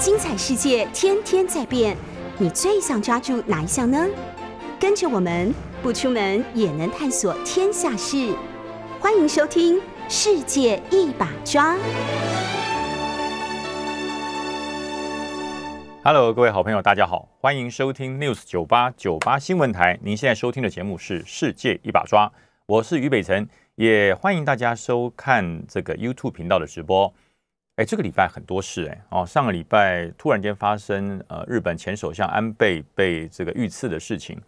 精彩世界天天在变，你最想抓住哪一项呢？跟着我们不出门也能探索天下事，欢迎收听《世界一把抓》。Hello，各位好朋友，大家好，欢迎收听 News 九八九八新闻台。您现在收听的节目是《世界一把抓》，我是于北辰，也欢迎大家收看这个 YouTube 频道的直播。哎，这个礼拜很多事哎哦，上个礼拜突然间发生呃日本前首相安倍被这个遇刺的事情，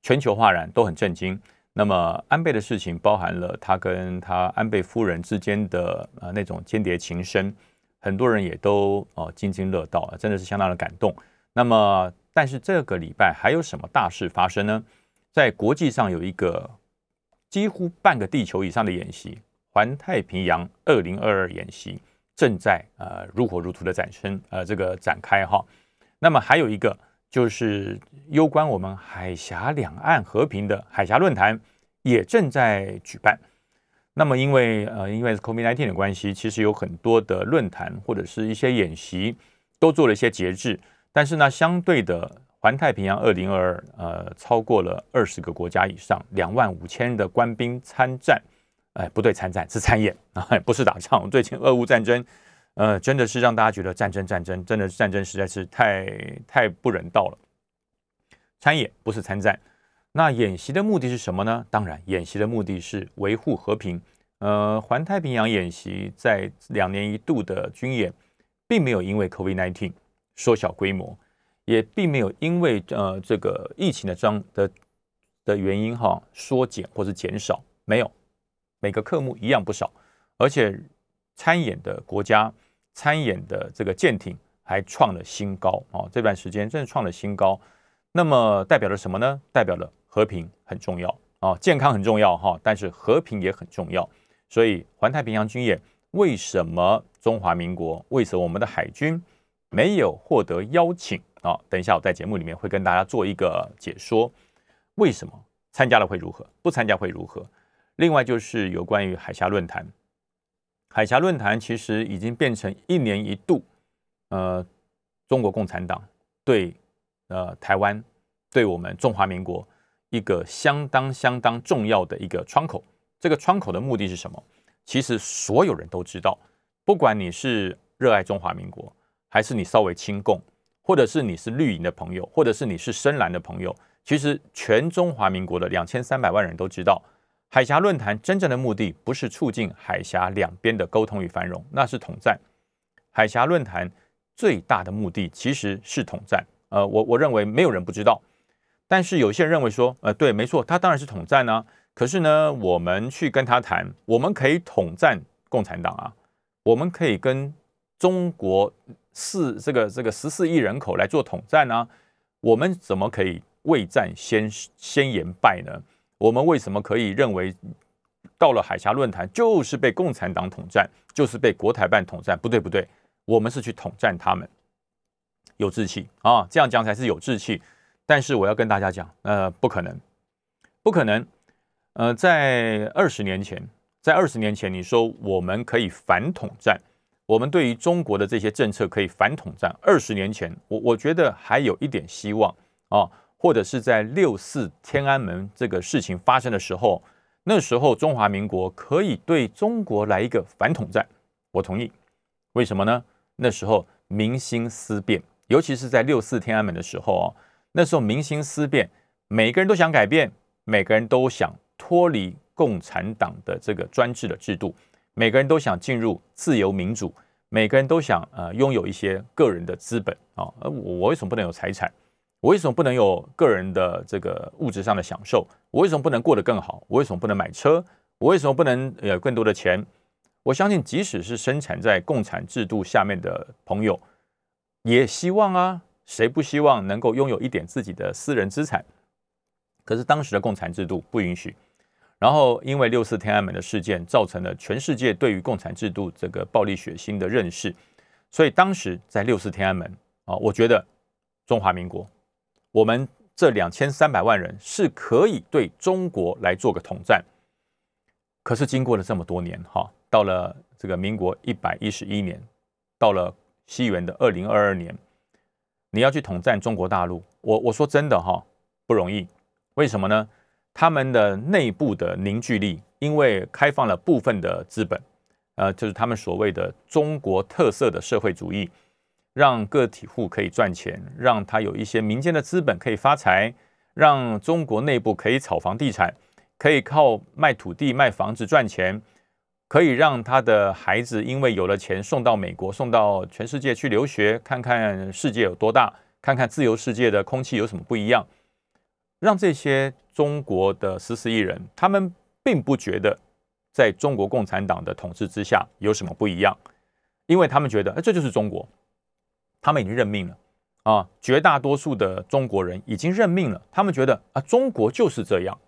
全球哗然，都很震惊。那么安倍的事情包含了他跟他安倍夫人之间的呃那种间谍情深。很多人也都哦津津乐道，真的是相当的感动。那么，但是这个礼拜还有什么大事发生呢？在国际上有一个几乎半个地球以上的演习——环太平洋二零二二演习，正在呃如火如荼的展生呃这个展开哈。那么还有一个就是攸关我们海峡两岸和平的海峡论坛也正在举办。那么，因为呃，因为 COVID-19 的关系，其实有很多的论坛或者是一些演习都做了一些节制。但是呢，相对的，环太平洋二零二二呃，超过了二十个国家以上，两万五千的官兵参战。哎，不对，参战是参演啊，不是打仗。最近俄乌战争，呃，真的是让大家觉得战争战争，真的战争实在是太太不人道了。参演不是参战。那演习的目的是什么呢？当然，演习的目的是维护和平。呃，环太平洋演习在两年一度的军演，并没有因为 COVID-19 缩小规模，也并没有因为呃这个疫情的张的的原因哈缩减或是减少，没有，每个科目一样不少，而且参演的国家、参演的这个舰艇还创了新高哦，这段时间真的创了新高。那么代表了什么呢？代表了和平很重要啊，健康很重要哈，但是和平也很重要。所以环太平洋军演为什么中华民国为什么我们的海军没有获得邀请啊？等一下我在节目里面会跟大家做一个解说，为什么参加了会如何，不参加会如何？另外就是有关于海峡论坛，海峡论坛其实已经变成一年一度，呃，中国共产党对呃台湾对我们中华民国一个相当相当重要的一个窗口。这个窗口的目的是什么？其实所有人都知道，不管你是热爱中华民国，还是你稍微亲共，或者是你是绿营的朋友，或者是你是深蓝的朋友，其实全中华民国的两千三百万人都知道，海峡论坛真正的目的不是促进海峡两边的沟通与繁荣，那是统战。海峡论坛最大的目的其实是统战。呃，我我认为没有人不知道，但是有些人认为说，呃，对，没错，他当然是统战呢。可是呢，我们去跟他谈，我们可以统战共产党啊，我们可以跟中国四这个这个十四亿人口来做统战呢，我们怎么可以未战先先言败呢？我们为什么可以认为到了海峡论坛就是被共产党统战，就是被国台办统战？不对不对，我们是去统战他们，有志气啊，这样讲才是有志气。但是我要跟大家讲，呃，不可能，不可能。呃，在二十年前，在二十年前，你说我们可以反统战，我们对于中国的这些政策可以反统战。二十年前，我我觉得还有一点希望啊，或者是在六四天安门这个事情发生的时候，那时候中华民国可以对中国来一个反统战，我同意。为什么呢？那时候民心思变，尤其是在六四天安门的时候哦，那时候民心思变，每个人都想改变，每个人都想。脱离共产党的这个专制的制度，每个人都想进入自由民主，每个人都想呃拥有一些个人的资本啊。而我为什么不能有财产？我为什么不能有个人的这个物质上的享受？我为什么不能过得更好？我为什么不能买车？我为什么不能有更多的钱？我相信，即使是生产在共产制度下面的朋友，也希望啊，谁不希望能够拥有一点自己的私人资产？可是当时的共产制度不允许。然后，因为六四天安门的事件，造成了全世界对于共产制度这个暴力血腥的认识，所以当时在六四天安门啊，我觉得中华民国，我们这两千三百万人是可以对中国来做个统战。可是经过了这么多年，哈，到了这个民国一百一十一年，到了西元的二零二二年，你要去统战中国大陆，我我说真的哈不容易，为什么呢？他们的内部的凝聚力，因为开放了部分的资本，呃，就是他们所谓的中国特色的社会主义，让个体户可以赚钱，让他有一些民间的资本可以发财，让中国内部可以炒房地产，可以靠卖土地卖房子赚钱。可以让他的孩子因为有了钱送到美国，送到全世界去留学，看看世界有多大，看看自由世界的空气有什么不一样。让这些中国的十四亿人，他们并不觉得在中国共产党的统治之下有什么不一样，因为他们觉得，哎，这就是中国，他们已经认命了啊！绝大多数的中国人已经认命了，他们觉得啊，中国就是这样。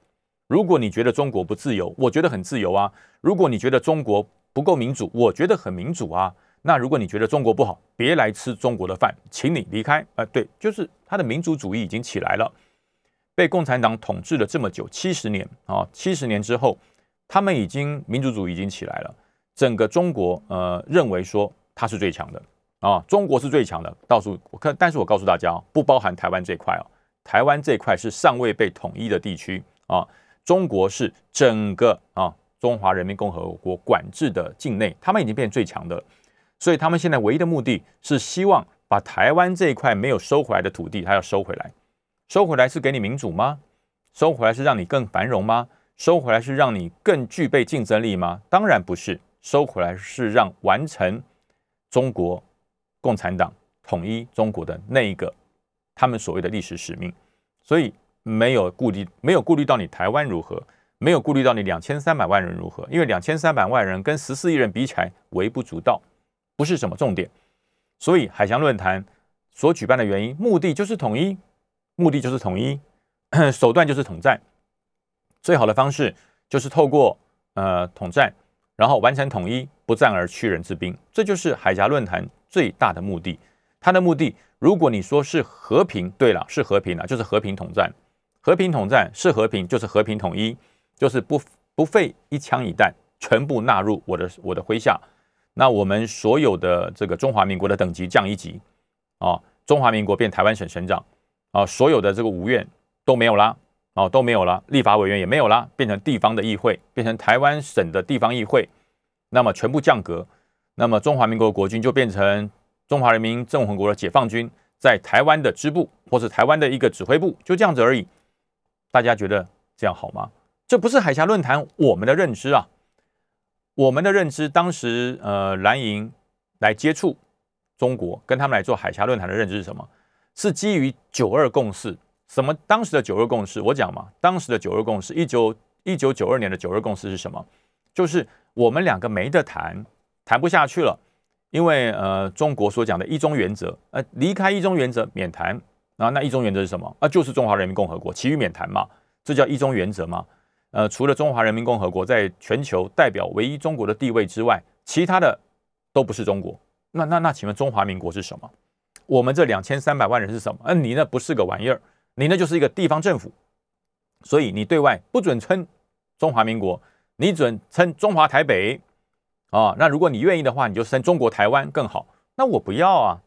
如果你觉得中国不自由，我觉得很自由啊。如果你觉得中国不够民主，我觉得很民主啊。那如果你觉得中国不好，别来吃中国的饭，请你离开。啊，对，就是他的民族主义已经起来了。被共产党统治了这么久，七十年啊，七十年之后，他们已经民族主义已经起来了。整个中国呃认为说他是最强的啊，中国是最强的。告诉我看，但是我告诉大家不包含台湾这块哦，台湾这块是尚未被统一的地区啊。中国是整个啊中华人民共和国管制的境内，他们已经变最强的，所以他们现在唯一的目的是希望把台湾这一块没有收回来的土地，他要收回来。收回来是给你民主吗？收回来是让你更繁荣吗？收回来是让你更具备竞争力吗？当然不是，收回来是让完成中国共产党统一中国的那一个他们所谓的历史使命，所以。没有顾虑，没有顾虑到你台湾如何，没有顾虑到你两千三百万人如何，因为两千三百万人跟十四亿人比起来微不足道，不是什么重点。所以海峡论坛所举办的原因，目的就是统一，目的就是统一，手段就是统战。最好的方式就是透过呃统战，然后完成统一，不战而屈人之兵，这就是海峡论坛最大的目的。它的目的，如果你说是和平，对了，是和平了，就是和平统战。和平统战是和平，就是和平统一，就是不不费一枪一弹，全部纳入我的我的麾下。那我们所有的这个中华民国的等级降一级啊，中华民国变台湾省省长啊，所有的这个五院都没有啦，啊都没有了，立法委员也没有啦，变成地方的议会，变成台湾省的地方议会，那么全部降格，那么中华民国国军就变成中华人民共和国的解放军在台湾的支部，或是台湾的一个指挥部，就这样子而已。大家觉得这样好吗？这不是海峡论坛我们的认知啊，我们的认知当时呃蓝营来接触中国，跟他们来做海峡论坛的认知是什么？是基于九二共识。什么？当时的九二共识，我讲嘛，当时的九二共识，一九一九九二年的九二共识是什么？就是我们两个没得谈，谈不下去了，因为呃中国所讲的一中原则，呃离开一中原则免谈。啊，那一中原则是什么？啊，就是中华人民共和国，其余免谈嘛，这叫一中原则吗？呃，除了中华人民共和国在全球代表唯一中国的地位之外，其他的都不是中国。那那那，请问中华民国是什么？我们这两千三百万人是什么？嗯，你那不是个玩意儿，你那就是一个地方政府，所以你对外不准称中华民国，你准称中华台北啊。那如果你愿意的话，你就称中国台湾更好。那我不要啊，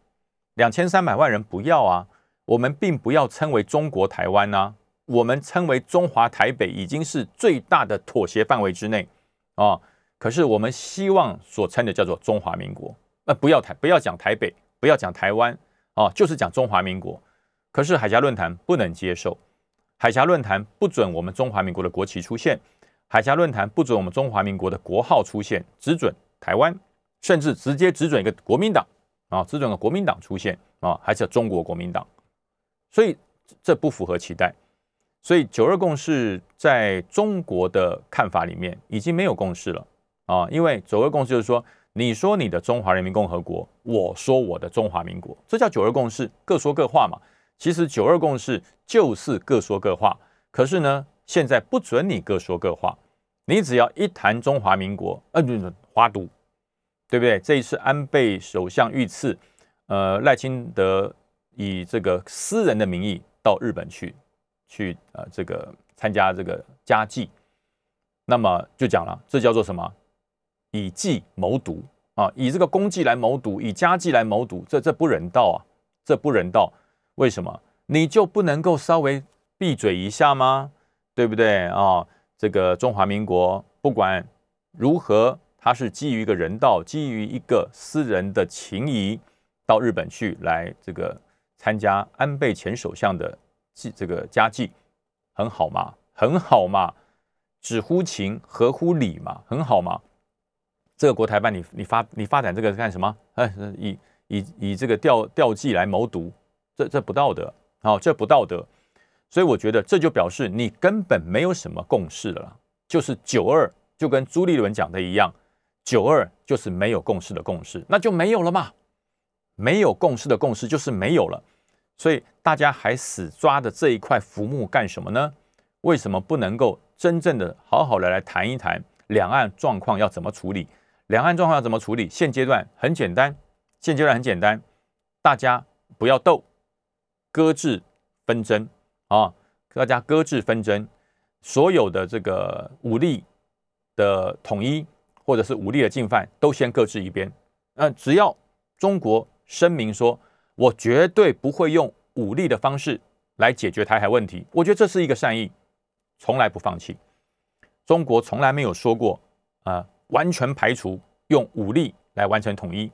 两千三百万人不要啊。我们并不要称为中国台湾呐，我们称为中华台北已经是最大的妥协范围之内啊。可是我们希望所称的叫做中华民国，那不要台不要讲台北，不要讲台湾啊，就是讲中华民国。可是海峡论坛不能接受，海峡论坛不准我们中华民国的国旗出现，海峡论坛不准我们中华民国的国号出现，只准台湾，甚至直接只准一个国民党啊，只准个国民党出现啊，还是中国国民党。所以这不符合期待，所以九二共识在中国的看法里面已经没有共识了啊！因为九二共识就是说，你说你的中华人民共和国，我说我的中华民国，这叫九二共识，各说各话嘛。其实九二共识就是各说各话，可是呢，现在不准你各说各话，你只要一谈中华民国，呃，花都，对不对？这一次安倍首相遇刺，呃，赖清德。以这个私人的名义到日本去，去呃这个参加这个家祭，那么就讲了，这叫做什么？以计谋独啊，以这个功绩来谋独，以家计来谋独，这这不人道啊，这不人道。为什么？你就不能够稍微闭嘴一下吗？对不对啊？这个中华民国不管如何，它是基于一个人道，基于一个私人的情谊，到日本去来这个参加安倍前首相的祭这个家祭，很好嘛，很好嘛，只乎情，合乎理嘛，很好嘛。这个国台办，你你发你发展这个干什么？哎，以以以这个调调剂来谋独，这这不道德，好，这不道德。所以我觉得这就表示你根本没有什么共识了，就是九二就跟朱立伦讲的一样，九二就是没有共识的共识，那就没有了嘛。没有共识的共识就是没有了。所以大家还死抓着这一块浮木干什么呢？为什么不能够真正的好好的来谈一谈两岸状况要怎么处理？两岸状况要怎么处理？现阶段很简单，现阶段很简单，大家不要斗，搁置纷争啊！大家搁置纷争，所有的这个武力的统一或者是武力的进犯都先搁置一边。那只要中国声明说，我绝对不会用武力的方式来解决台海问题，我觉得这是一个善意，从来不放弃。中国从来没有说过啊。完全排除用武力来完成统一，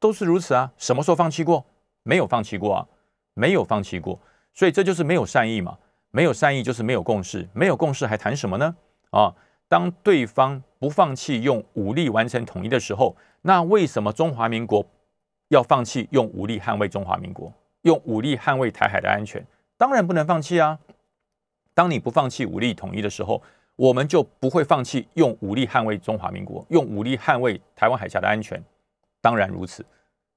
都是如此啊！什么时候放弃过？没有放弃过啊！没有放弃过，所以这就是没有善意嘛！没有善意就是没有共识，没有共识还谈什么呢？啊！当对方不放弃用武力完成统一的时候，那为什么中华民国要放弃用武力捍卫中华民国，用武力捍卫台海的安全？当然不能放弃啊！当你不放弃武力统一的时候。我们就不会放弃用武力捍卫中华民国，用武力捍卫台湾海峡的安全。当然如此，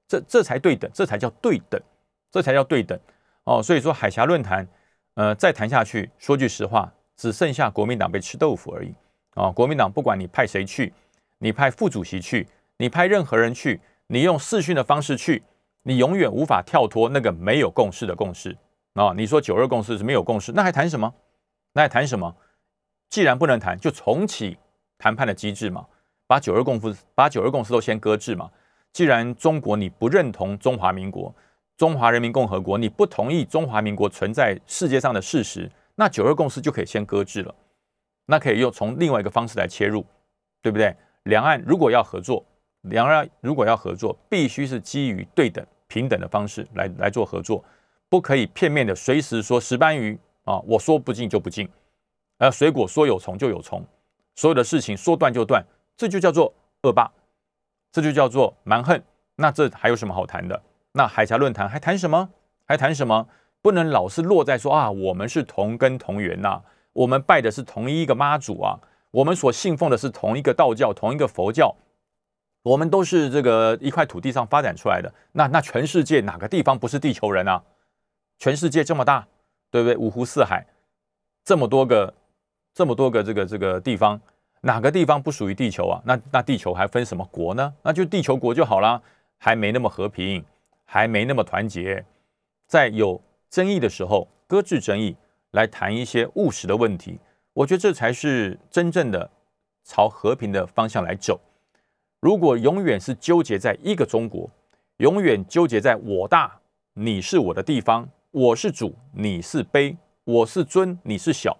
这这才对等，这才叫对等，这才叫对等哦。所以说海峡论坛，呃，再谈下去，说句实话，只剩下国民党被吃豆腐而已啊！国民党不管你派谁去，你派副主席去，你派任何人去，你用视讯的方式去，你永远无法跳脱那个没有共识的共识啊！你说九二共识是没有共识，那还谈什么？那还谈什么？既然不能谈，就重启谈判的机制嘛，把九二共识、把九二共识都先搁置嘛。既然中国你不认同中华民国、中华人民共和国，你不同意中华民国存在世界上的事实，那九二共识就可以先搁置了。那可以用从另外一个方式来切入，对不对？两岸如果要合作，两岸如果要合作，必须是基于对等、平等的方式来来做合作，不可以片面的随时说石斑鱼啊，我说不进就不进。呃，水果说有虫就有虫，所有的事情说断就断，这就叫做恶霸，这就叫做蛮横。那这还有什么好谈的？那海峡论坛还谈什么？还谈什么？不能老是落在说啊，我们是同根同源呐，我们拜的是同一个妈祖啊，我们所信奉的是同一个道教、同一个佛教，我们都是这个一块土地上发展出来的。那那全世界哪个地方不是地球人啊？全世界这么大，对不对？五湖四海，这么多个。这么多个这个这个地方，哪个地方不属于地球啊？那那地球还分什么国呢？那就地球国就好了，还没那么和平，还没那么团结。在有争议的时候，搁置争议，来谈一些务实的问题。我觉得这才是真正的朝和平的方向来走。如果永远是纠结在一个中国，永远纠结在我大你是我的地方，我是主你是卑，我是尊你是小。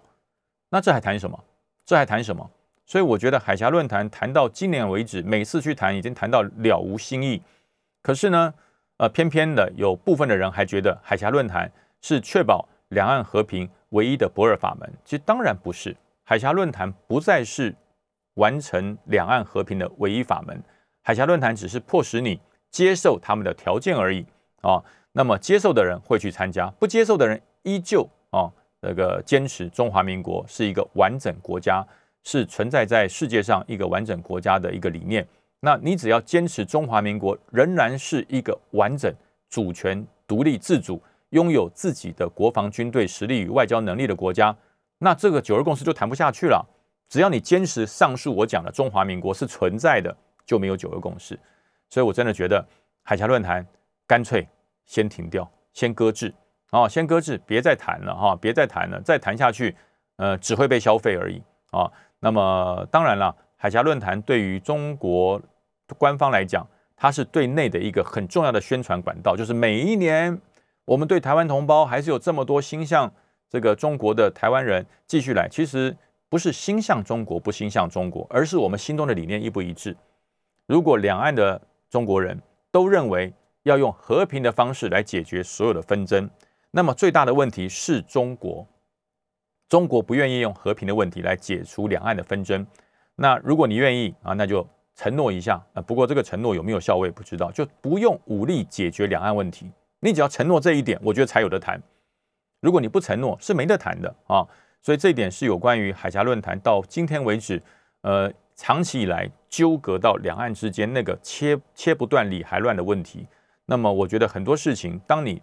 那这还谈什么？这还谈什么？所以我觉得海峡论坛谈到今年为止，每次去谈已经谈到了无新意。可是呢，呃，偏偏的有部分的人还觉得海峡论坛是确保两岸和平唯一的不二法门。其实当然不是，海峡论坛不再是完成两岸和平的唯一法门。海峡论坛只是迫使你接受他们的条件而已啊。那么接受的人会去参加，不接受的人依旧啊。那个坚持中华民国是一个完整国家，是存在在世界上一个完整国家的一个理念。那你只要坚持中华民国仍然是一个完整、主权、独立、自主、拥有自己的国防军队实力与外交能力的国家，那这个九二共识就谈不下去了。只要你坚持上述我讲的中华民国是存在的，就没有九二共识。所以我真的觉得海峡论坛干脆先停掉，先搁置。哦，先搁置，别再谈了哈，别再谈了，再谈下去，呃，只会被消费而已啊。那么当然了，海峡论坛对于中国官方来讲，它是对内的一个很重要的宣传管道，就是每一年我们对台湾同胞还是有这么多心向这个中国的台湾人继续来。其实不是心向中国不心向中国，而是我们心中的理念一不一致。如果两岸的中国人都认为要用和平的方式来解决所有的纷争，那么最大的问题是中国。中国不愿意用和平的问题来解除两岸的纷争。那如果你愿意啊，那就承诺一下啊。不过这个承诺有没有效，我也不知道。就不用武力解决两岸问题，你只要承诺这一点，我觉得才有得谈。如果你不承诺，是没得谈的啊。所以这一点是有关于海峡论坛到今天为止，呃，长期以来纠葛到两岸之间那个切切不断理还乱的问题。那么我觉得很多事情，当你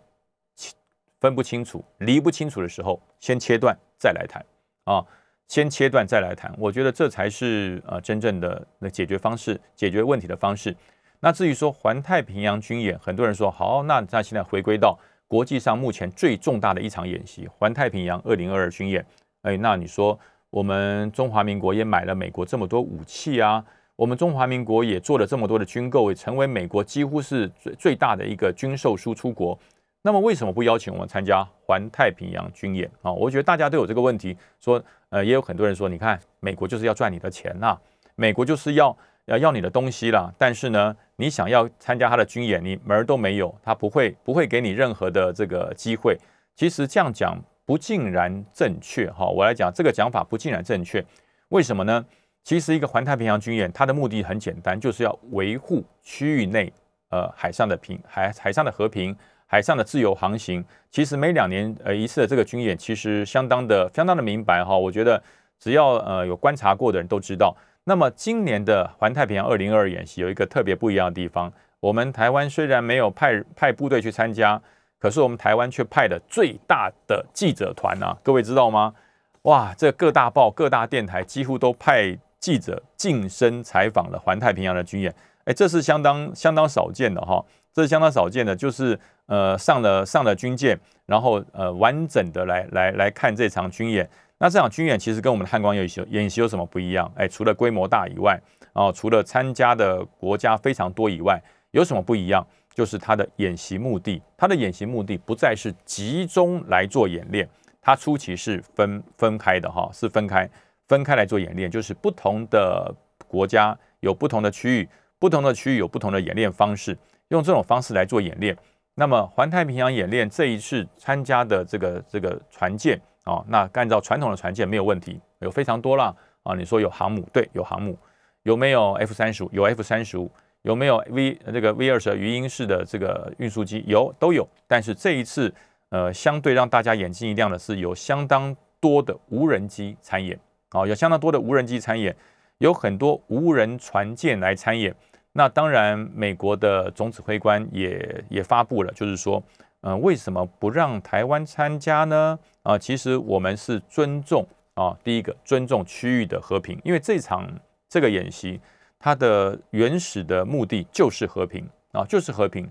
分不清楚、理不清楚的时候，先切断再来谈啊，先切断再来谈。我觉得这才是呃真正的那解决方式、解决问题的方式。那至于说环太平洋军演，很多人说好，那那现在回归到国际上目前最重大的一场演习——环太平洋二零二二军演。哎，那你说我们中华民国也买了美国这么多武器啊？我们中华民国也做了这么多的军购，也成为美国几乎是最最大的一个军售输出国。那么为什么不邀请我们参加环太平洋军演啊？我觉得大家都有这个问题，说呃，也有很多人说，你看美国就是要赚你的钱呐，美国就是要要要你的东西啦。但是呢，你想要参加他的军演，你门儿都没有，他不会不会给你任何的这个机会。其实这样讲不尽然正确哈，我来讲这个讲法不尽然正确，为什么呢？其实，一个环太平洋军演，它的目的很简单，就是要维护区域内呃海上的平海海上的和平、海上的自由航行。其实每两年呃一次的这个军演，其实相当的相当的明白哈。我觉得只要呃有观察过的人都知道。那么今年的环太平洋二零二二演习有一个特别不一样的地方，我们台湾虽然没有派派部队去参加，可是我们台湾却派了最大的记者团啊！各位知道吗？哇，这各大报、各大电台几乎都派。记者近身采访了环太平洋的军演，哎，这是相当相当少见的哈，这是相当少见的，就是呃上了上了军舰，然后呃完整的来来来看这场军演。那这场军演其实跟我们的汉光演习演习有什么不一样？哎，除了规模大以外，哦，除了参加的国家非常多以外，有什么不一样？就是它的演习目的，它的演习目的不再是集中来做演练，它初期是分分开的哈，是分开。分开来做演练，就是不同的国家有不同的区域，不同的区域有不同的演练方式，用这种方式来做演练。那么环太平洋演练这一次参加的这个这个船舰啊，那按照传统的船舰没有问题，有非常多了啊。你说有航母，对，有航母，有没有 F 三十五？有 F 三十五，有没有 V 这个 V 二十鱼鹰式的这个运输机？有，都有。但是这一次，呃，相对让大家眼睛一亮的是，有相当多的无人机参演。哦，有相当多的无人机参演，有很多无人船舰来参演。那当然，美国的总指挥官也也发布了，就是说，嗯，为什么不让台湾参加呢？啊，其实我们是尊重啊，第一个尊重区域的和平，因为这场这个演习，它的原始的目的就是和平啊，就是和平，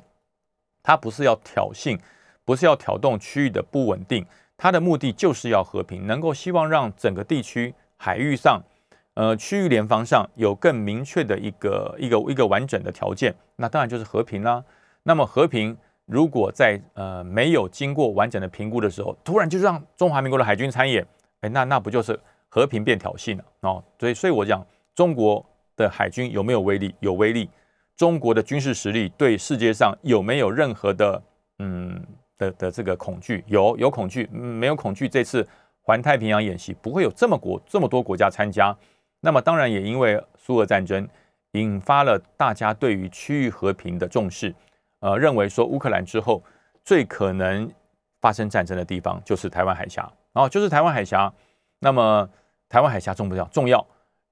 它不是要挑衅，不是要挑动区域的不稳定，它的目的就是要和平，能够希望让整个地区。海域上，呃，区域联防上有更明确的一个一个一个完整的条件，那当然就是和平啦。那么和平如果在呃没有经过完整的评估的时候，突然就让中华民国的海军参演，哎，那那不就是和平变挑衅了哦？所以，所以我讲中国的海军有没有威力？有威力。中国的军事实力对世界上有没有任何的嗯的的这个恐惧？有，有恐惧，没有恐惧。这次。环太平洋演习不会有这么国这么多国家参加，那么当然也因为苏俄战争引发了大家对于区域和平的重视，呃，认为说乌克兰之后最可能发生战争的地方就是台湾海峡，然后就是台湾海峡。那么台湾海峡重不重要？重要。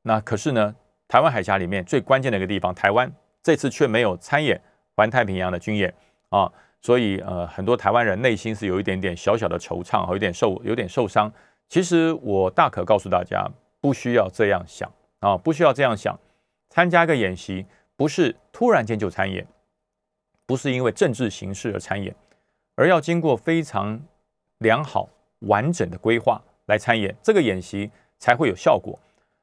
那可是呢，台湾海峡里面最关键的一个地方，台湾这次却没有参演环太平洋的军演啊。所以，呃，很多台湾人内心是有一点点小小的惆怅，和有点受，有点受伤。其实我大可告诉大家，不需要这样想啊，不需要这样想。参加个演习，不是突然间就参演，不是因为政治形势而参演，而要经过非常良好、完整的规划来参演，这个演习才会有效果。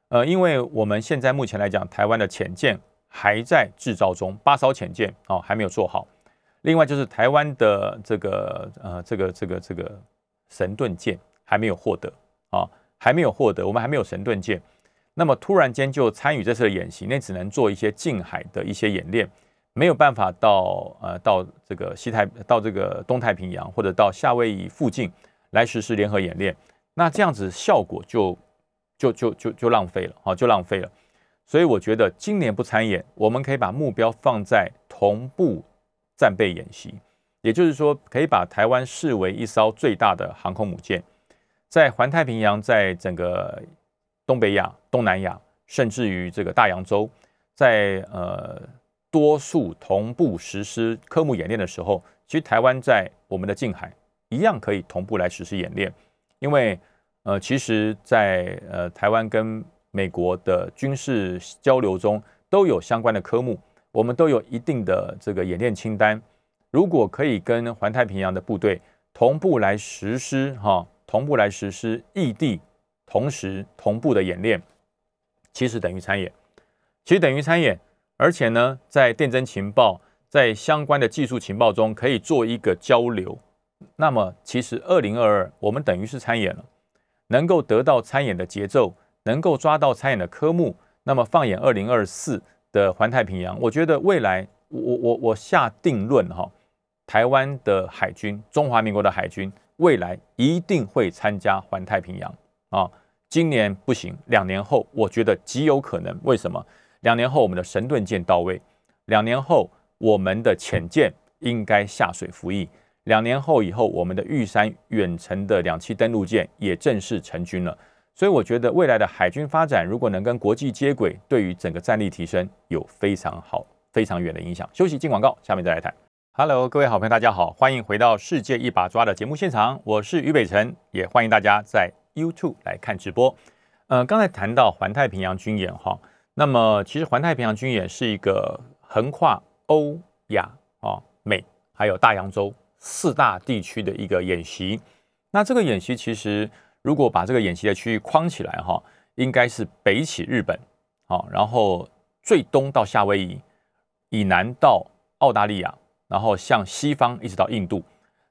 呃，因为我们现在目前来讲，台湾的潜舰还在制造中，八艘潜舰哦还没有做好。另外就是台湾的这个呃这个这个这个神盾舰还没有获得啊，还没有获得，我们还没有神盾舰。那么突然间就参与这次的演习，那只能做一些近海的一些演练，没有办法到呃到这个西太到这个东太平洋或者到夏威夷附近来实施联合演练。那这样子效果就就就就就浪费了啊，就浪费了。所以我觉得今年不参演，我们可以把目标放在同步战备演习，也就是说，可以把台湾视为一艘最大的航空母舰，在环太平洋，在整个东北亚、东南亚，甚至于这个大洋洲，在呃多数同步实施科目演练的时候，其实台湾在我们的近海一样可以同步来实施演练，因为呃，其实，在呃台湾跟美国的军事交流中都有相关的科目，我们都有一定的这个演练清单。如果可以跟环太平洋的部队同步来实施，哈，同步来实施异地同时同步的演练，其实等于参演，其实等于参演。而且呢，在电侦情报、在相关的技术情报中可以做一个交流。那么，其实二零二二我们等于是参演了，能够得到参演的节奏。能够抓到参演的科目，那么放眼二零二四的环太平洋，我觉得未来我我我下定论哈，台湾的海军，中华民国的海军未来一定会参加环太平洋啊。今年不行，两年后我觉得极有可能。为什么？两年后我们的神盾舰到位，两年后我们的潜舰应该下水服役，两年后以后我们的玉山远程的两栖登陆舰也正式成军了。所以我觉得未来的海军发展，如果能跟国际接轨，对于整个战力提升有非常好、非常远的影响。休息进广告，下面再来谈。Hello，各位好朋友，大家好，欢迎回到《世界一把抓》的节目现场，我是于北辰，也欢迎大家在 YouTube 来看直播。呃，刚才谈到环太平洋军演哈，那么其实环太平洋军演是一个横跨欧亚啊美还有大洋洲四大地区的一个演习。那这个演习其实。如果把这个演习的区域框起来哈，应该是北起日本，好，然后最东到夏威夷，以南到澳大利亚，然后向西方一直到印度，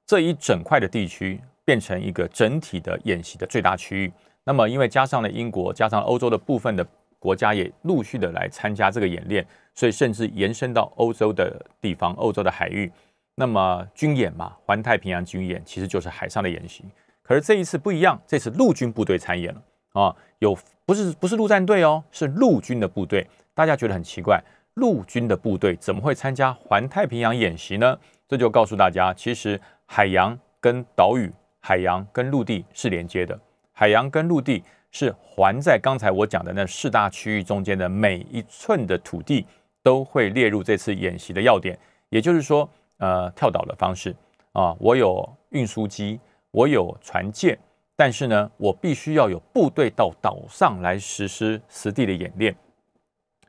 这一整块的地区变成一个整体的演习的最大区域。那么，因为加上了英国，加上欧洲的部分的国家也陆续的来参加这个演练，所以甚至延伸到欧洲的地方，欧洲的海域。那么军演嘛，环太平洋军演其实就是海上的演习。可是这一次不一样，这次陆军部队参演了啊，有不是不是陆战队哦，是陆军的部队。大家觉得很奇怪，陆军的部队怎么会参加环太平洋演习呢？这就告诉大家，其实海洋跟岛屿、海洋跟陆地是连接的，海洋跟陆地是环在刚才我讲的那四大区域中间的每一寸的土地都会列入这次演习的要点。也就是说，呃，跳岛的方式啊，我有运输机。我有船舰，但是呢，我必须要有部队到岛上来实施实地的演练，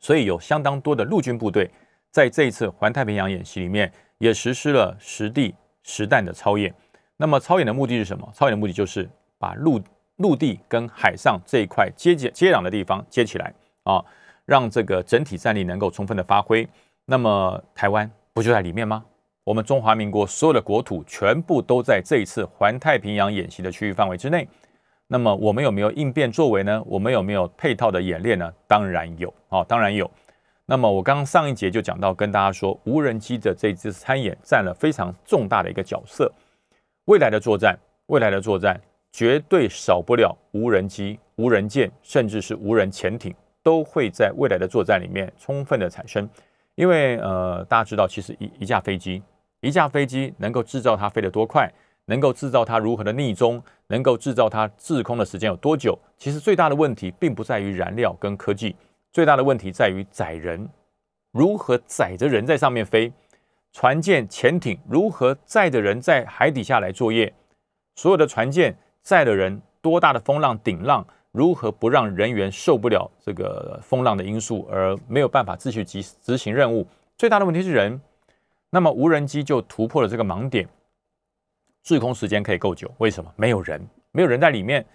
所以有相当多的陆军部队在这一次环太平洋演习里面也实施了实地实弹的操演。那么操演的目的是什么？操演的目的就是把陆陆地跟海上这一块接接接壤的地方接起来啊，让这个整体战力能够充分的发挥。那么台湾不就在里面吗？我们中华民国所有的国土全部都在这一次环太平洋演习的区域范围之内。那么我们有没有应变作为呢？我们有没有配套的演练呢？当然有啊，当然有。那么我刚刚上一节就讲到，跟大家说，无人机的这次参演占了非常重大的一个角色。未来的作战，未来的作战绝对少不了无人机、无人舰，甚至是无人潜艇，都会在未来的作战里面充分的产生。因为呃，大家知道，其实一一架飞机。一架飞机能够制造它飞得多快，能够制造它如何的逆中，能够制造它滞空的时间有多久？其实最大的问题并不在于燃料跟科技，最大的问题在于载人，如何载着人在上面飞？船舰、潜艇如何载着人在海底下来作业？所有的船舰载的人，多大的风浪、顶浪，如何不让人员受不了这个风浪的因素而没有办法继续执执行任务？最大的问题是人。那么无人机就突破了这个盲点，滞空时间可以够久，为什么？没有人，没有人在里面。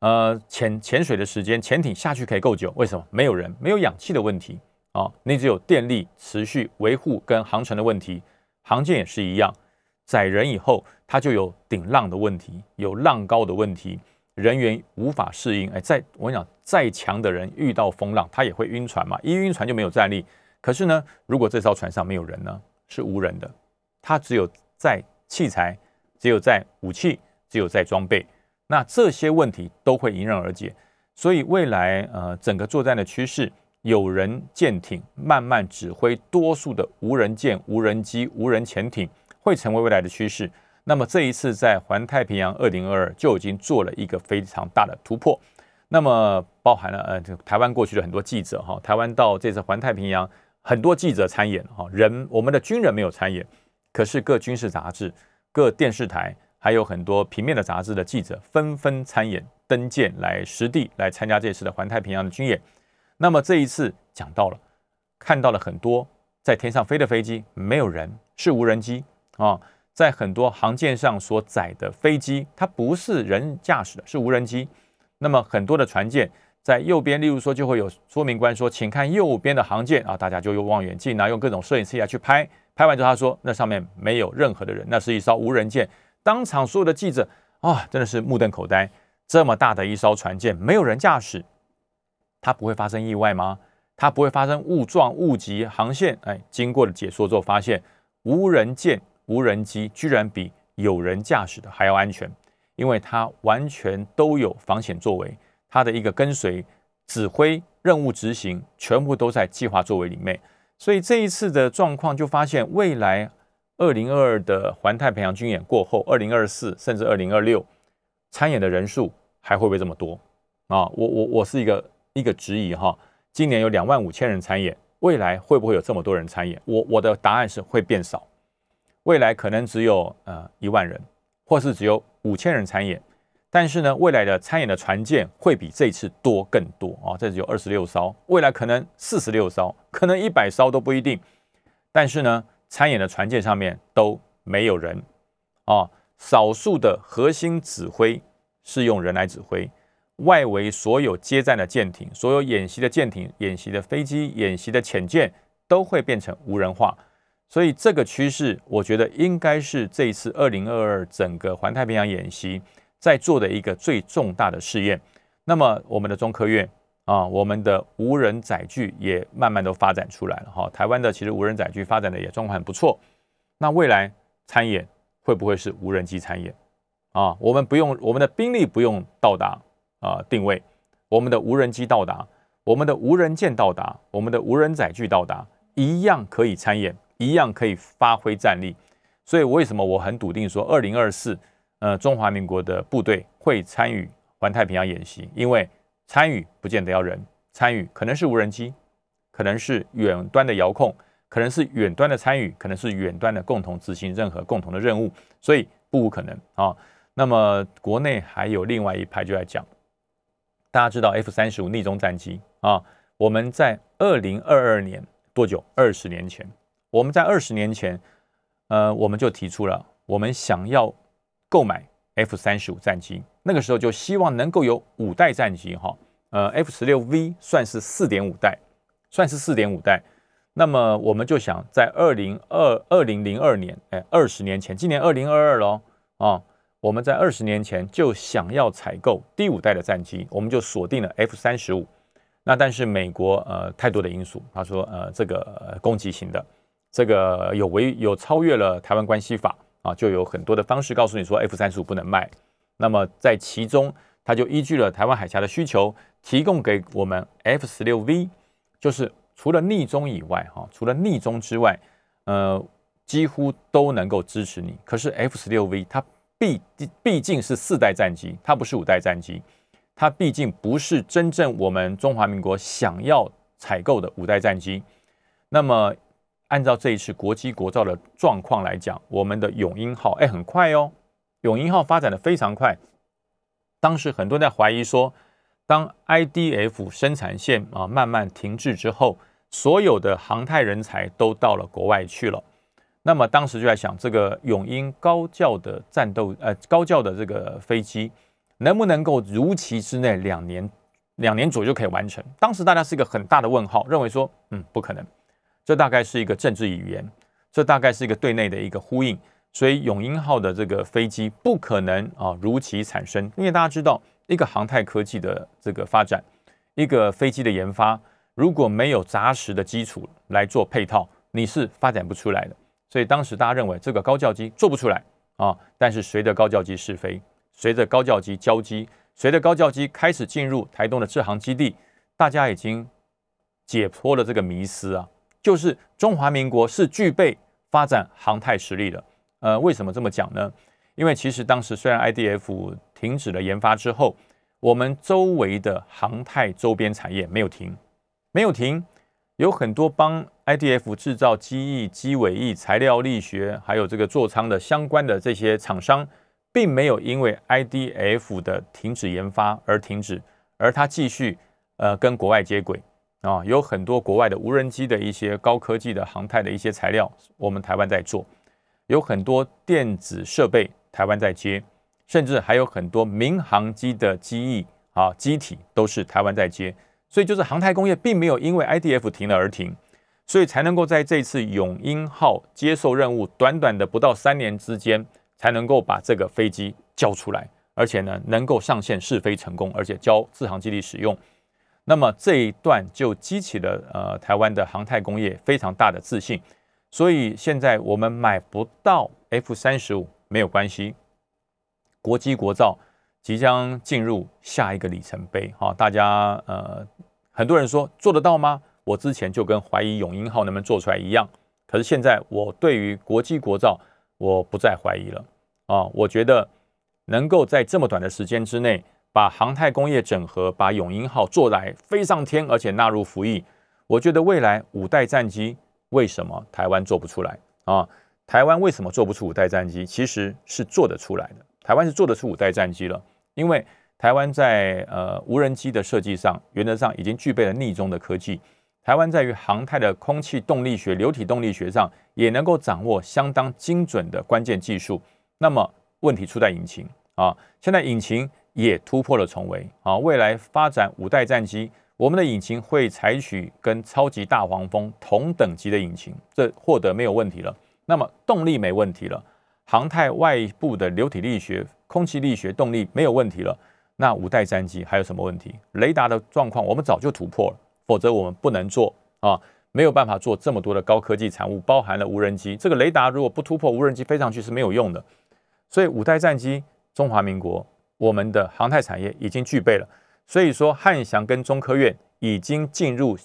呃，潜潜水的时间，潜艇下去可以够久，为什么？没有人，没有氧气的问题啊，你只有电力持续维护跟航程的问题，航舰也是一样，载人以后它就有顶浪的问题，有浪高的问题，人员无法适应。哎，再我跟你讲，再强的人遇到风浪，他也会晕船嘛，一晕船就没有战力。可是呢，如果这艘船上没有人呢，是无人的，它只有在器材，只有在武器，只有在装备，那这些问题都会迎刃而解。所以未来呃，整个作战的趋势。有人舰艇慢慢指挥多数的无人舰、无人机、无人潜艇，会成为未来的趋势。那么这一次在环太平洋二零二二就已经做了一个非常大的突破。那么包含了呃，台湾过去的很多记者哈，台湾到这次环太平洋很多记者参演哈，人我们的军人没有参演，可是各军事杂志、各电视台还有很多平面的杂志的记者纷纷参演登舰来实地来参加这次的环太平洋的军演。那么这一次讲到了，看到了很多在天上飞的飞机，没有人，是无人机啊。在很多航舰上所载的飞机，它不是人驾驶的，是无人机。那么很多的船舰在右边，例如说就会有说明官说，请看右边的航舰啊，大家就用望远镜啊，用各种摄影器材去拍。拍完之后他说，那上面没有任何的人，那是一艘无人舰。当场所有的记者啊，真的是目瞪口呆，这么大的一艘船舰，没有人驾驶。它不会发生意外吗？它不会发生误撞、误击航线？哎，经过了解说之后，发现无人舰、无人机居然比有人驾驶的还要安全，因为它完全都有防险作为，它的一个跟随、指挥、任务执行，全部都在计划作为里面。所以这一次的状况就发现，未来二零二二的环太平洋军演过后，二零二四甚至二零二六参演的人数还会不会这么多啊？我我我是一个。一个质疑哈，今年有两万五千人参演，未来会不会有这么多人参演？我我的答案是会变少，未来可能只有呃一万人，或是只有五千人参演。但是呢，未来的参演的船舰会比这次多更多啊，这只有二十六艘，未来可能四十六艘，可能一百艘都不一定。但是呢，参演的船舰上面都没有人啊，少数的核心指挥是用人来指挥。外围所有接战的舰艇、所有演习的舰艇、演习的飞机、演习的潜舰都会变成无人化，所以这个趋势，我觉得应该是这一次二零二二整个环太平洋演习在做的一个最重大的试验。那么，我们的中科院啊，我们的无人载具也慢慢都发展出来了哈。台湾的其实无人载具发展的也状况很不错。那未来参演会不会是无人机参演啊？我们不用我们的兵力不用到达。啊，定位我们的无人机到达，我们的无人舰到达，我们的无人载具到达，一样可以参演，一样可以发挥战力。所以为什么我很笃定说，二零二四，呃，中华民国的部队会参与环太平洋演习？因为参与不见得要人，参与可能是无人机，可能是远端的遥控，可能是远端的参与，可能是远端的共同执行任何共同的任务，所以不无可能啊。那么国内还有另外一派就在讲。大家知道 F 三十五逆中战机啊？我们在二零二二年多久？二十年前，我们在二十年前，呃，我们就提出了我们想要购买 F 三十五战机。那个时候就希望能够有五代战机哈。呃，F 十六 V 算是四点五代，算是四点五代。那么我们就想在二零二二零零二年，哎，二十年前，今年二零二二喽啊。我们在二十年前就想要采购第五代的战机，我们就锁定了 F 三十五。那但是美国呃太多的因素，他说呃这个攻击型的，这个有违有超越了台湾关系法啊，就有很多的方式告诉你说 F 三十五不能卖。那么在其中，它就依据了台湾海峡的需求，提供给我们 F 十六 V，就是除了逆中以外哈，除了逆中之外，呃几乎都能够支持你。可是 F 十六 V 它毕毕竟是四代战机，它不是五代战机，它毕竟不是真正我们中华民国想要采购的五代战机。那么，按照这一次国机国造的状况来讲，我们的永鹰号，哎，很快哦，永鹰号发展的非常快。当时很多人在怀疑说，当 IDF 生产线啊慢慢停滞之后，所有的航太人才都到了国外去了。那么当时就在想，这个永鹰高教的战斗，呃，高教的这个飞机，能不能够如期之内两年两年左右就可以完成。当时大家是一个很大的问号，认为说，嗯，不可能。这大概是一个政治语言，这大概是一个对内的一个呼应。所以永鹰号的这个飞机不可能啊如期产生，因为大家知道，一个航太科技的这个发展，一个飞机的研发，如果没有扎实的基础来做配套，你是发展不出来的。所以当时大家认为这个高教机做不出来啊。但是随着高教机试飞，随着高教机交机，随着高教机开始进入台东的制航基地，大家已经解脱了这个迷思啊，就是中华民国是具备发展航太实力的。呃，为什么这么讲呢？因为其实当时虽然 IDF 停止了研发之后，我们周围的航太周边产业没有停，没有停，有很多帮 IDF 制造机翼、机尾翼、材料力学，还有这个座舱的相关的这些厂商，并没有因为 IDF 的停止研发而停止，而它继续呃跟国外接轨啊，有很多国外的无人机的一些高科技的航太的一些材料，我们台湾在做。有很多电子设备，台湾在接，甚至还有很多民航机的机翼啊机体都是台湾在接，所以就是航太工业并没有因为 IDF 停了而停，所以才能够在这次永鹰号接受任务，短短的不到三年之间，才能够把这个飞机交出来，而且呢能够上线试飞成功，而且交自航基地使用，那么这一段就激起了呃台湾的航太工业非常大的自信。所以现在我们买不到 F 三十五没有关系，国机国造即将进入下一个里程碑。哈，大家呃，很多人说做得到吗？我之前就跟怀疑永鹰号能不能做出来一样。可是现在我对于国机国造我不再怀疑了啊！我觉得能够在这么短的时间之内把航太工业整合，把永鹰号做来飞上天，而且纳入服役，我觉得未来五代战机。为什么台湾做不出来啊？台湾为什么做不出五代战机？其实是做得出来的。台湾是做得出五代战机了，因为台湾在呃无人机的设计上，原则上已经具备了逆中的科技。台湾在于航太的空气动力学、流体动力学上，也能够掌握相当精准的关键技术。那么问题出在引擎啊，现在引擎也突破了重围啊，未来发展五代战机。我们的引擎会采取跟超级大黄蜂同等级的引擎，这获得没有问题了。那么动力没问题了，航太外部的流体力学、空气力学动力没有问题了。那五代战机还有什么问题？雷达的状况我们早就突破了，否则我们不能做啊，没有办法做这么多的高科技产物，包含了无人机。这个雷达如果不突破，无人机飞上去是没有用的。所以五代战机，中华民国我们的航太产业已经具备了。所以说，汉翔跟中科院已经进入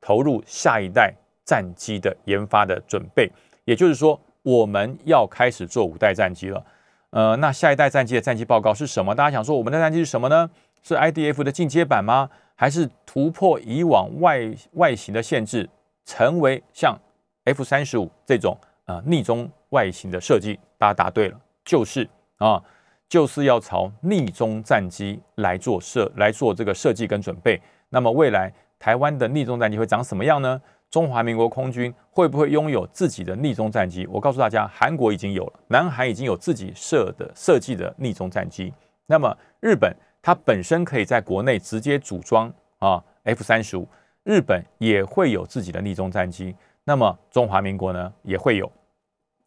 投入下一代战机的研发的准备，也就是说，我们要开始做五代战机了。呃，那下一代战机的战机报告是什么？大家想说，我们的战机是什么呢？是 IDF 的进阶版吗？还是突破以往外外形的限制，成为像 F 三十五这种呃逆中外形的设计？大家答对了，就是啊。就是要朝逆中战机来做设来做这个设计跟准备。那么未来台湾的逆中战机会长什么样呢？中华民国空军会不会拥有自己的逆中战机？我告诉大家，韩国已经有了，南韩已经有自己设的设计的逆中战机。那么日本它本身可以在国内直接组装啊 F 三十五，日本也会有自己的逆中战机。那么中华民国呢也会有。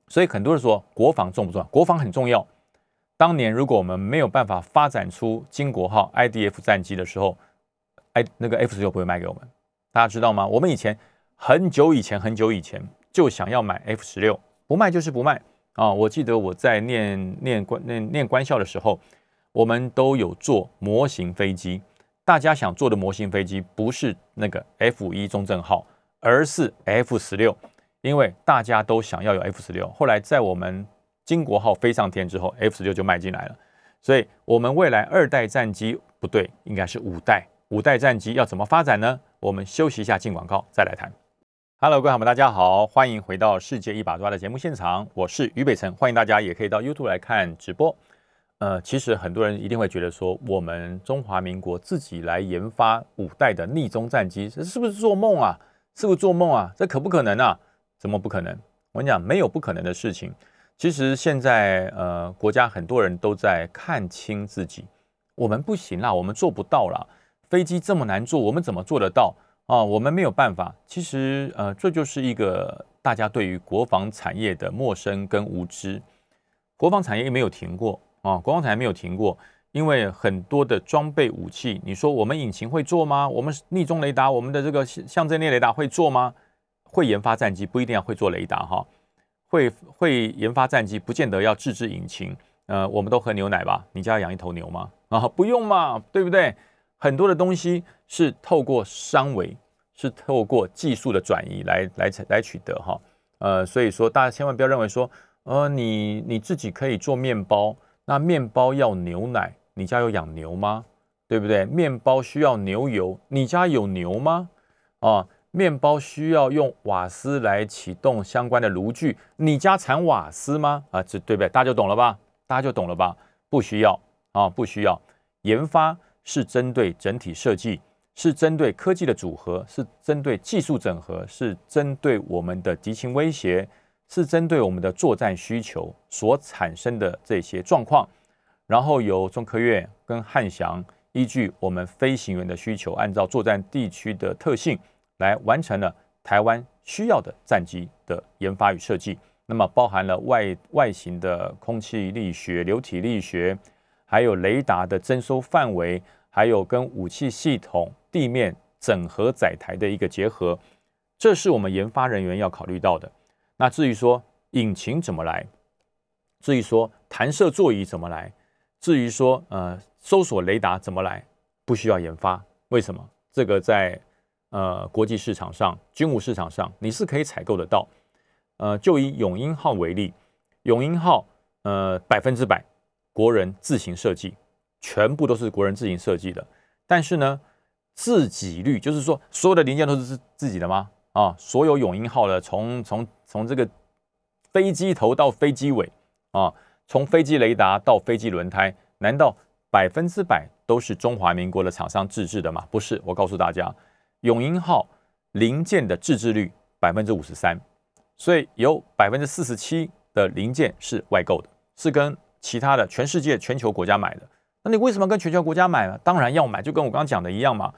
所以很多人说国防重不重要？国防很重要。当年如果我们没有办法发展出金国号 IDF 战机的时候，I 那个 F 十六不会卖给我们，大家知道吗？我们以前很久以前很久以前就想要买 F 十六，不卖就是不卖啊！我记得我在念念官念念官校的时候，我们都有做模型飞机，大家想做的模型飞机不是那个 F 一中正号，而是 F 十六，因为大家都想要有 F 十六。后来在我们金国号飞上天之后，F 十六就迈进来了，所以我们未来二代战机不对，应该是五代。五代战机要怎么发展呢？我们休息一下，进广告再来谈。Hello，各位好们，大家好，欢迎回到世界一把抓的节目现场，我是于北辰，欢迎大家也可以到 YouTube 来看直播。呃，其实很多人一定会觉得说，我们中华民国自己来研发五代的逆中战机，这是不是做梦啊？是不是做梦啊？这可不可能啊？怎么不可能？我跟你讲，没有不可能的事情。其实现在，呃，国家很多人都在看清自己，我们不行啦，我们做不到啦。飞机这么难做，我们怎么做得到啊？我们没有办法。其实，呃，这就是一个大家对于国防产业的陌生跟无知。国防产业没有停过啊，国防产业没有停过，因为很多的装备武器，你说我们引擎会做吗？我们逆中雷达，我们的这个象征列雷达会做吗？会研发战机不一定要会做雷达哈，会会研发战机不见得要自制引擎。呃，我们都喝牛奶吧？你家养一头牛吗？啊，不用嘛，对不对？很多的东西是透过商维，是透过技术的转移来来来取得哈。呃，所以说大家千万不要认为说，呃，你你自己可以做面包，那面包要牛奶，你家有养牛吗？对不对？面包需要牛油，你家有牛吗？啊，面包需要用瓦斯来启动相关的炉具，你家产瓦斯吗？啊，这对不对？大家就懂了吧？大家就懂了吧？不需要啊，不需要。研发是针对整体设计，是针对科技的组合，是针对技术整合，是针对我们的敌情威胁，是针对我们的作战需求所产生的这些状况。然后由中科院跟汉翔依据我们飞行员的需求，按照作战地区的特性来完成了台湾需要的战机的研发与设计。那么包含了外外形的空气力学、流体力学，还有雷达的征收范围，还有跟武器系统、地面整合载台的一个结合，这是我们研发人员要考虑到的。那至于说引擎怎么来，至于说弹射座椅怎么来，至于说呃搜索雷达怎么来，不需要研发。为什么？这个在呃国际市场上、军武市场上，你是可以采购得到。呃，就以永鹰号为例，永鹰号呃百分之百国人自行设计，全部都是国人自行设计的。但是呢，自给率就是说所有的零件都是自自己的吗？啊，所有永鹰号的从从从这个飞机头到飞机尾啊，从飞机雷达到飞机轮胎，难道百分之百都是中华民国的厂商自制的吗？不是，我告诉大家，永鹰号零件的自制率百分之五十三。所以有百分之四十七的零件是外购的，是跟其他的全世界全球国家买的。那你为什么跟全球国家买呢？当然要买，就跟我刚刚讲的一样嘛。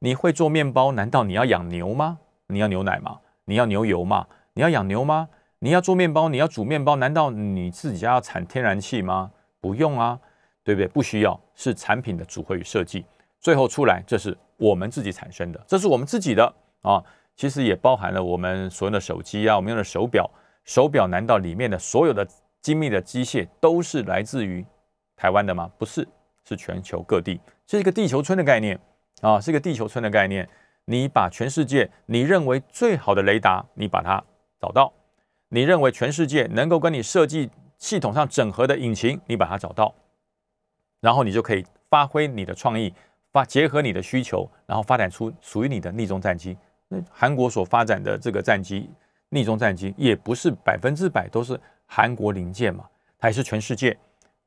你会做面包，难道你要养牛吗？你要牛奶吗？你要牛油吗？你要养牛吗？你要做面包，你要煮面包，难道你自己家要产天然气吗？不用啊，对不对？不需要，是产品的组合与设计，最后出来这是我们自己产生的，这是我们自己的啊。其实也包含了我们所用的手机啊，我们用的手表，手表难道里面的所有的精密的机械都是来自于台湾的吗？不是，是全球各地，是一个地球村的概念啊，是一个地球村的概念。你把全世界你认为最好的雷达，你把它找到；你认为全世界能够跟你设计系统上整合的引擎，你把它找到，然后你就可以发挥你的创意，发结合你的需求，然后发展出属于你的逆中战机。那韩国所发展的这个战机，逆中战机也不是百分之百都是韩国零件嘛，它也是全世界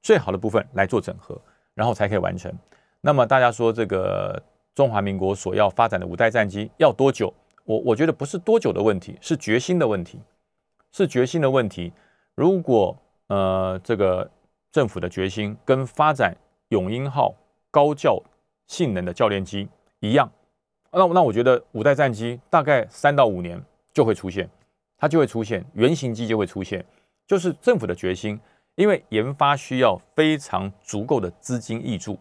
最好的部分来做整合，然后才可以完成。那么大家说这个中华民国所要发展的五代战机要多久？我我觉得不是多久的问题，是决心的问题，是决心的问题。如果呃这个政府的决心跟发展永鹰号高教性能的教练机一样。那那我觉得五代战机大概三到五年就会出现，它就会出现原型机就会出现，就是政府的决心，因为研发需要非常足够的资金挹注，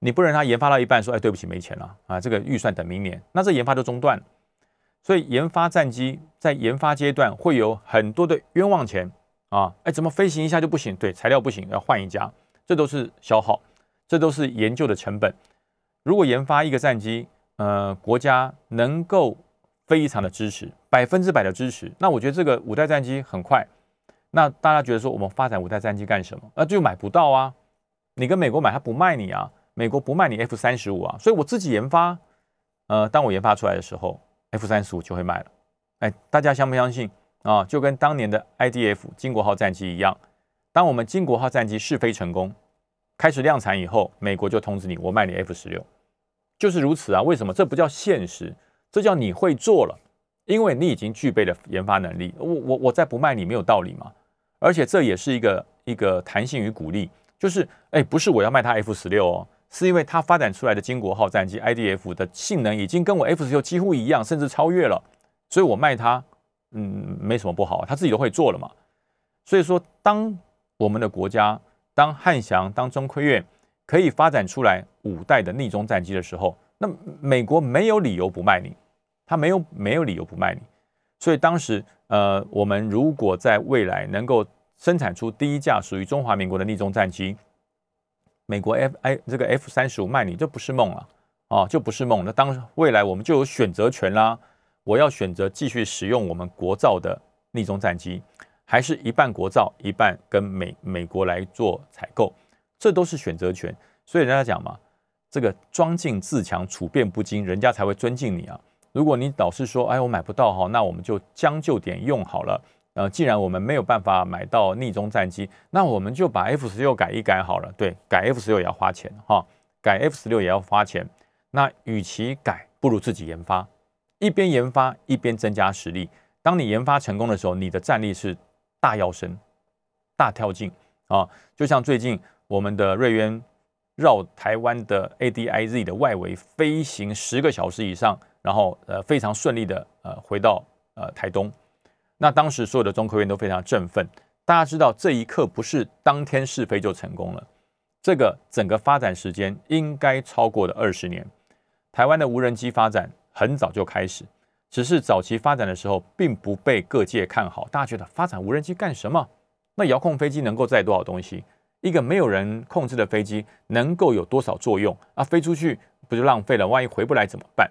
你不能它研发到一半说，哎，对不起，没钱了啊，这个预算等明年，那这研发就中断，所以研发战机在研发阶段会有很多的冤枉钱啊，哎，怎么飞行一下就不行？对，材料不行，要换一家，这都是消耗，这都是研究的成本。如果研发一个战机，呃，国家能够非常的支持，百分之百的支持。那我觉得这个五代战机很快。那大家觉得说，我们发展五代战机干什么？那就买不到啊！你跟美国买，他不卖你啊，美国不卖你 F 三十五啊。所以我自己研发，呃，当我研发出来的时候，F 三十五就会卖了。哎，大家相不相信啊？就跟当年的 IDF 金国号战机一样，当我们金国号战机试飞成功，开始量产以后，美国就通知你，我卖你 F 十六。就是如此啊！为什么这不叫现实？这叫你会做了，因为你已经具备了研发能力。我我我再不卖你没有道理嘛！而且这也是一个一个弹性与鼓励，就是哎，不是我要卖他 F 十六哦，是因为它发展出来的金国号战机 IDF 的性能已经跟我 F 十六几乎一样，甚至超越了，所以我卖它，嗯，没什么不好，他自己都会做了嘛。所以说，当我们的国家，当汉翔、当中科院可以发展出来五代的逆中战机的时候，那美国没有理由不卖你，他没有没有理由不卖你。所以当时，呃，我们如果在未来能够生产出第一架属于中华民国的逆中战机，美国 F I 这个 F 三十五卖你，这不是梦啊，就不是梦。那当未来我们就有选择权啦，我要选择继续使用我们国造的逆中战机。还是一半国造，一半跟美美国来做采购，这都是选择权。所以人家讲嘛，这个装进自强，处变不惊，人家才会尊敬你啊。如果你老是说，哎，我买不到哈，那我们就将就点用好了。呃，既然我们没有办法买到逆中战机，那我们就把 F 十六改一改好了。对，改 F 十六也要花钱哈，改 F 十六也要花钱。那与其改，不如自己研发，一边研发一边增加实力。当你研发成功的时候，你的战力是。大跃升，大跳进啊！就像最近我们的瑞渊绕台湾的 ADIZ 的外围飞行十个小时以上，然后呃非常顺利的呃回到呃台东，那当时所有的中科院都非常振奋。大家知道这一刻不是当天试飞就成功了，这个整个发展时间应该超过了二十年。台湾的无人机发展很早就开始。只是早期发展的时候，并不被各界看好。大家觉得发展无人机干什么？那遥控飞机能够载多少东西？一个没有人控制的飞机能够有多少作用？啊，飞出去不就浪费了？万一回不来怎么办？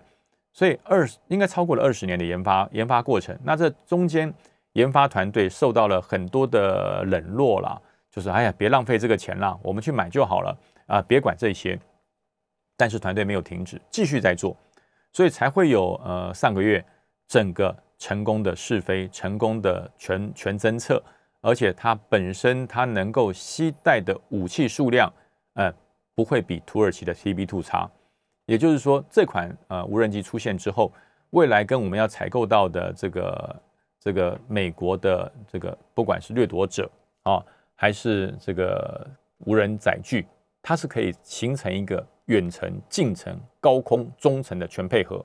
所以二应该超过了二十年的研发研发过程。那这中间研发团队受到了很多的冷落啦，就是哎呀，别浪费这个钱了，我们去买就好了啊，别管这些。但是团队没有停止，继续在做。所以才会有呃上个月整个成功的试飞，成功的全全侦测，而且它本身它能够携带的武器数量，呃不会比土耳其的 TB Two 差。也就是说，这款呃无人机出现之后，未来跟我们要采购到的这个这个美国的这个不管是掠夺者啊，还是这个无人载具，它是可以形成一个。远程、近程、高空、中程的全配合，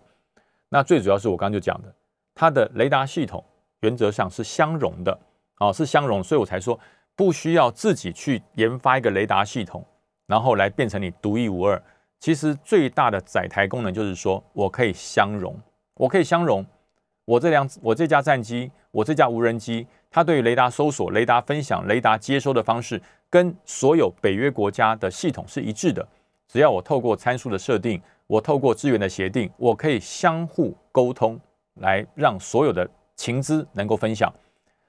那最主要是我刚刚就讲的，它的雷达系统原则上是相容的，啊，是相容，所以我才说不需要自己去研发一个雷达系统，然后来变成你独一无二。其实最大的载台功能就是说我可以相容，我可以相容，我这辆我这架战机，我这架无人机，它对于雷达搜索、雷达分享、雷达接收的方式，跟所有北约国家的系统是一致的。只要我透过参数的设定，我透过资源的协定，我可以相互沟通，来让所有的情资能够分享，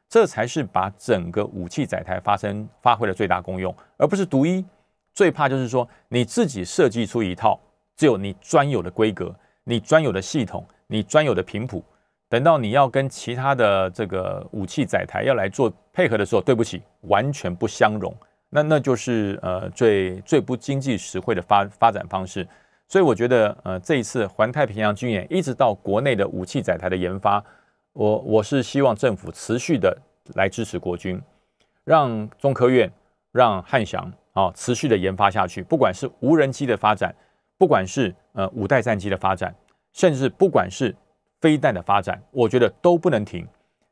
这才是把整个武器载台发生发挥了最大功用，而不是独一。最怕就是说你自己设计出一套只有你专有的规格、你专有的系统、你专有的频谱，等到你要跟其他的这个武器载台要来做配合的时候，对不起，完全不相容。那那就是呃最最不经济实惠的发发展方式，所以我觉得呃这一次环太平洋军演一直到国内的武器载台的研发，我我是希望政府持续的来支持国军，让中科院让汉翔啊持续的研发下去，不管是无人机的发展，不管是呃五代战机的发展，甚至不管是飞弹的发展，我觉得都不能停，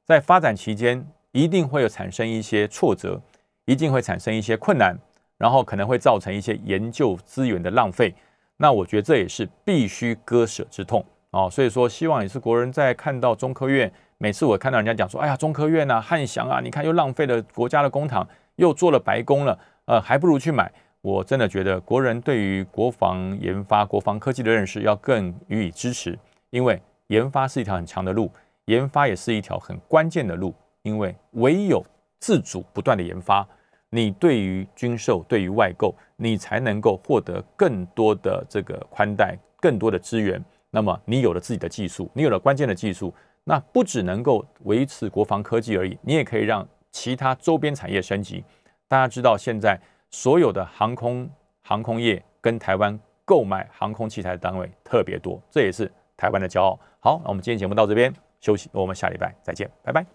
在发展期间一定会有产生一些挫折。一定会产生一些困难，然后可能会造成一些研究资源的浪费。那我觉得这也是必须割舍之痛哦。所以说，希望也是国人在看到中科院，每次我看到人家讲说，哎呀，中科院啊，汉翔啊，你看又浪费了国家的公帑，又做了白工了，呃，还不如去买。我真的觉得国人对于国防研发、国防科技的认识要更予以支持，因为研发是一条很长的路，研发也是一条很关键的路，因为唯有。自主不断的研发，你对于军售、对于外购，你才能够获得更多的这个宽带、更多的资源。那么你有了自己的技术，你有了关键的技术，那不只能够维持国防科技而已，你也可以让其他周边产业升级。大家知道，现在所有的航空航空业跟台湾购买航空器材的单位特别多，这也是台湾的骄傲。好，那我们今天节目到这边休息，我们下礼拜再见，拜拜。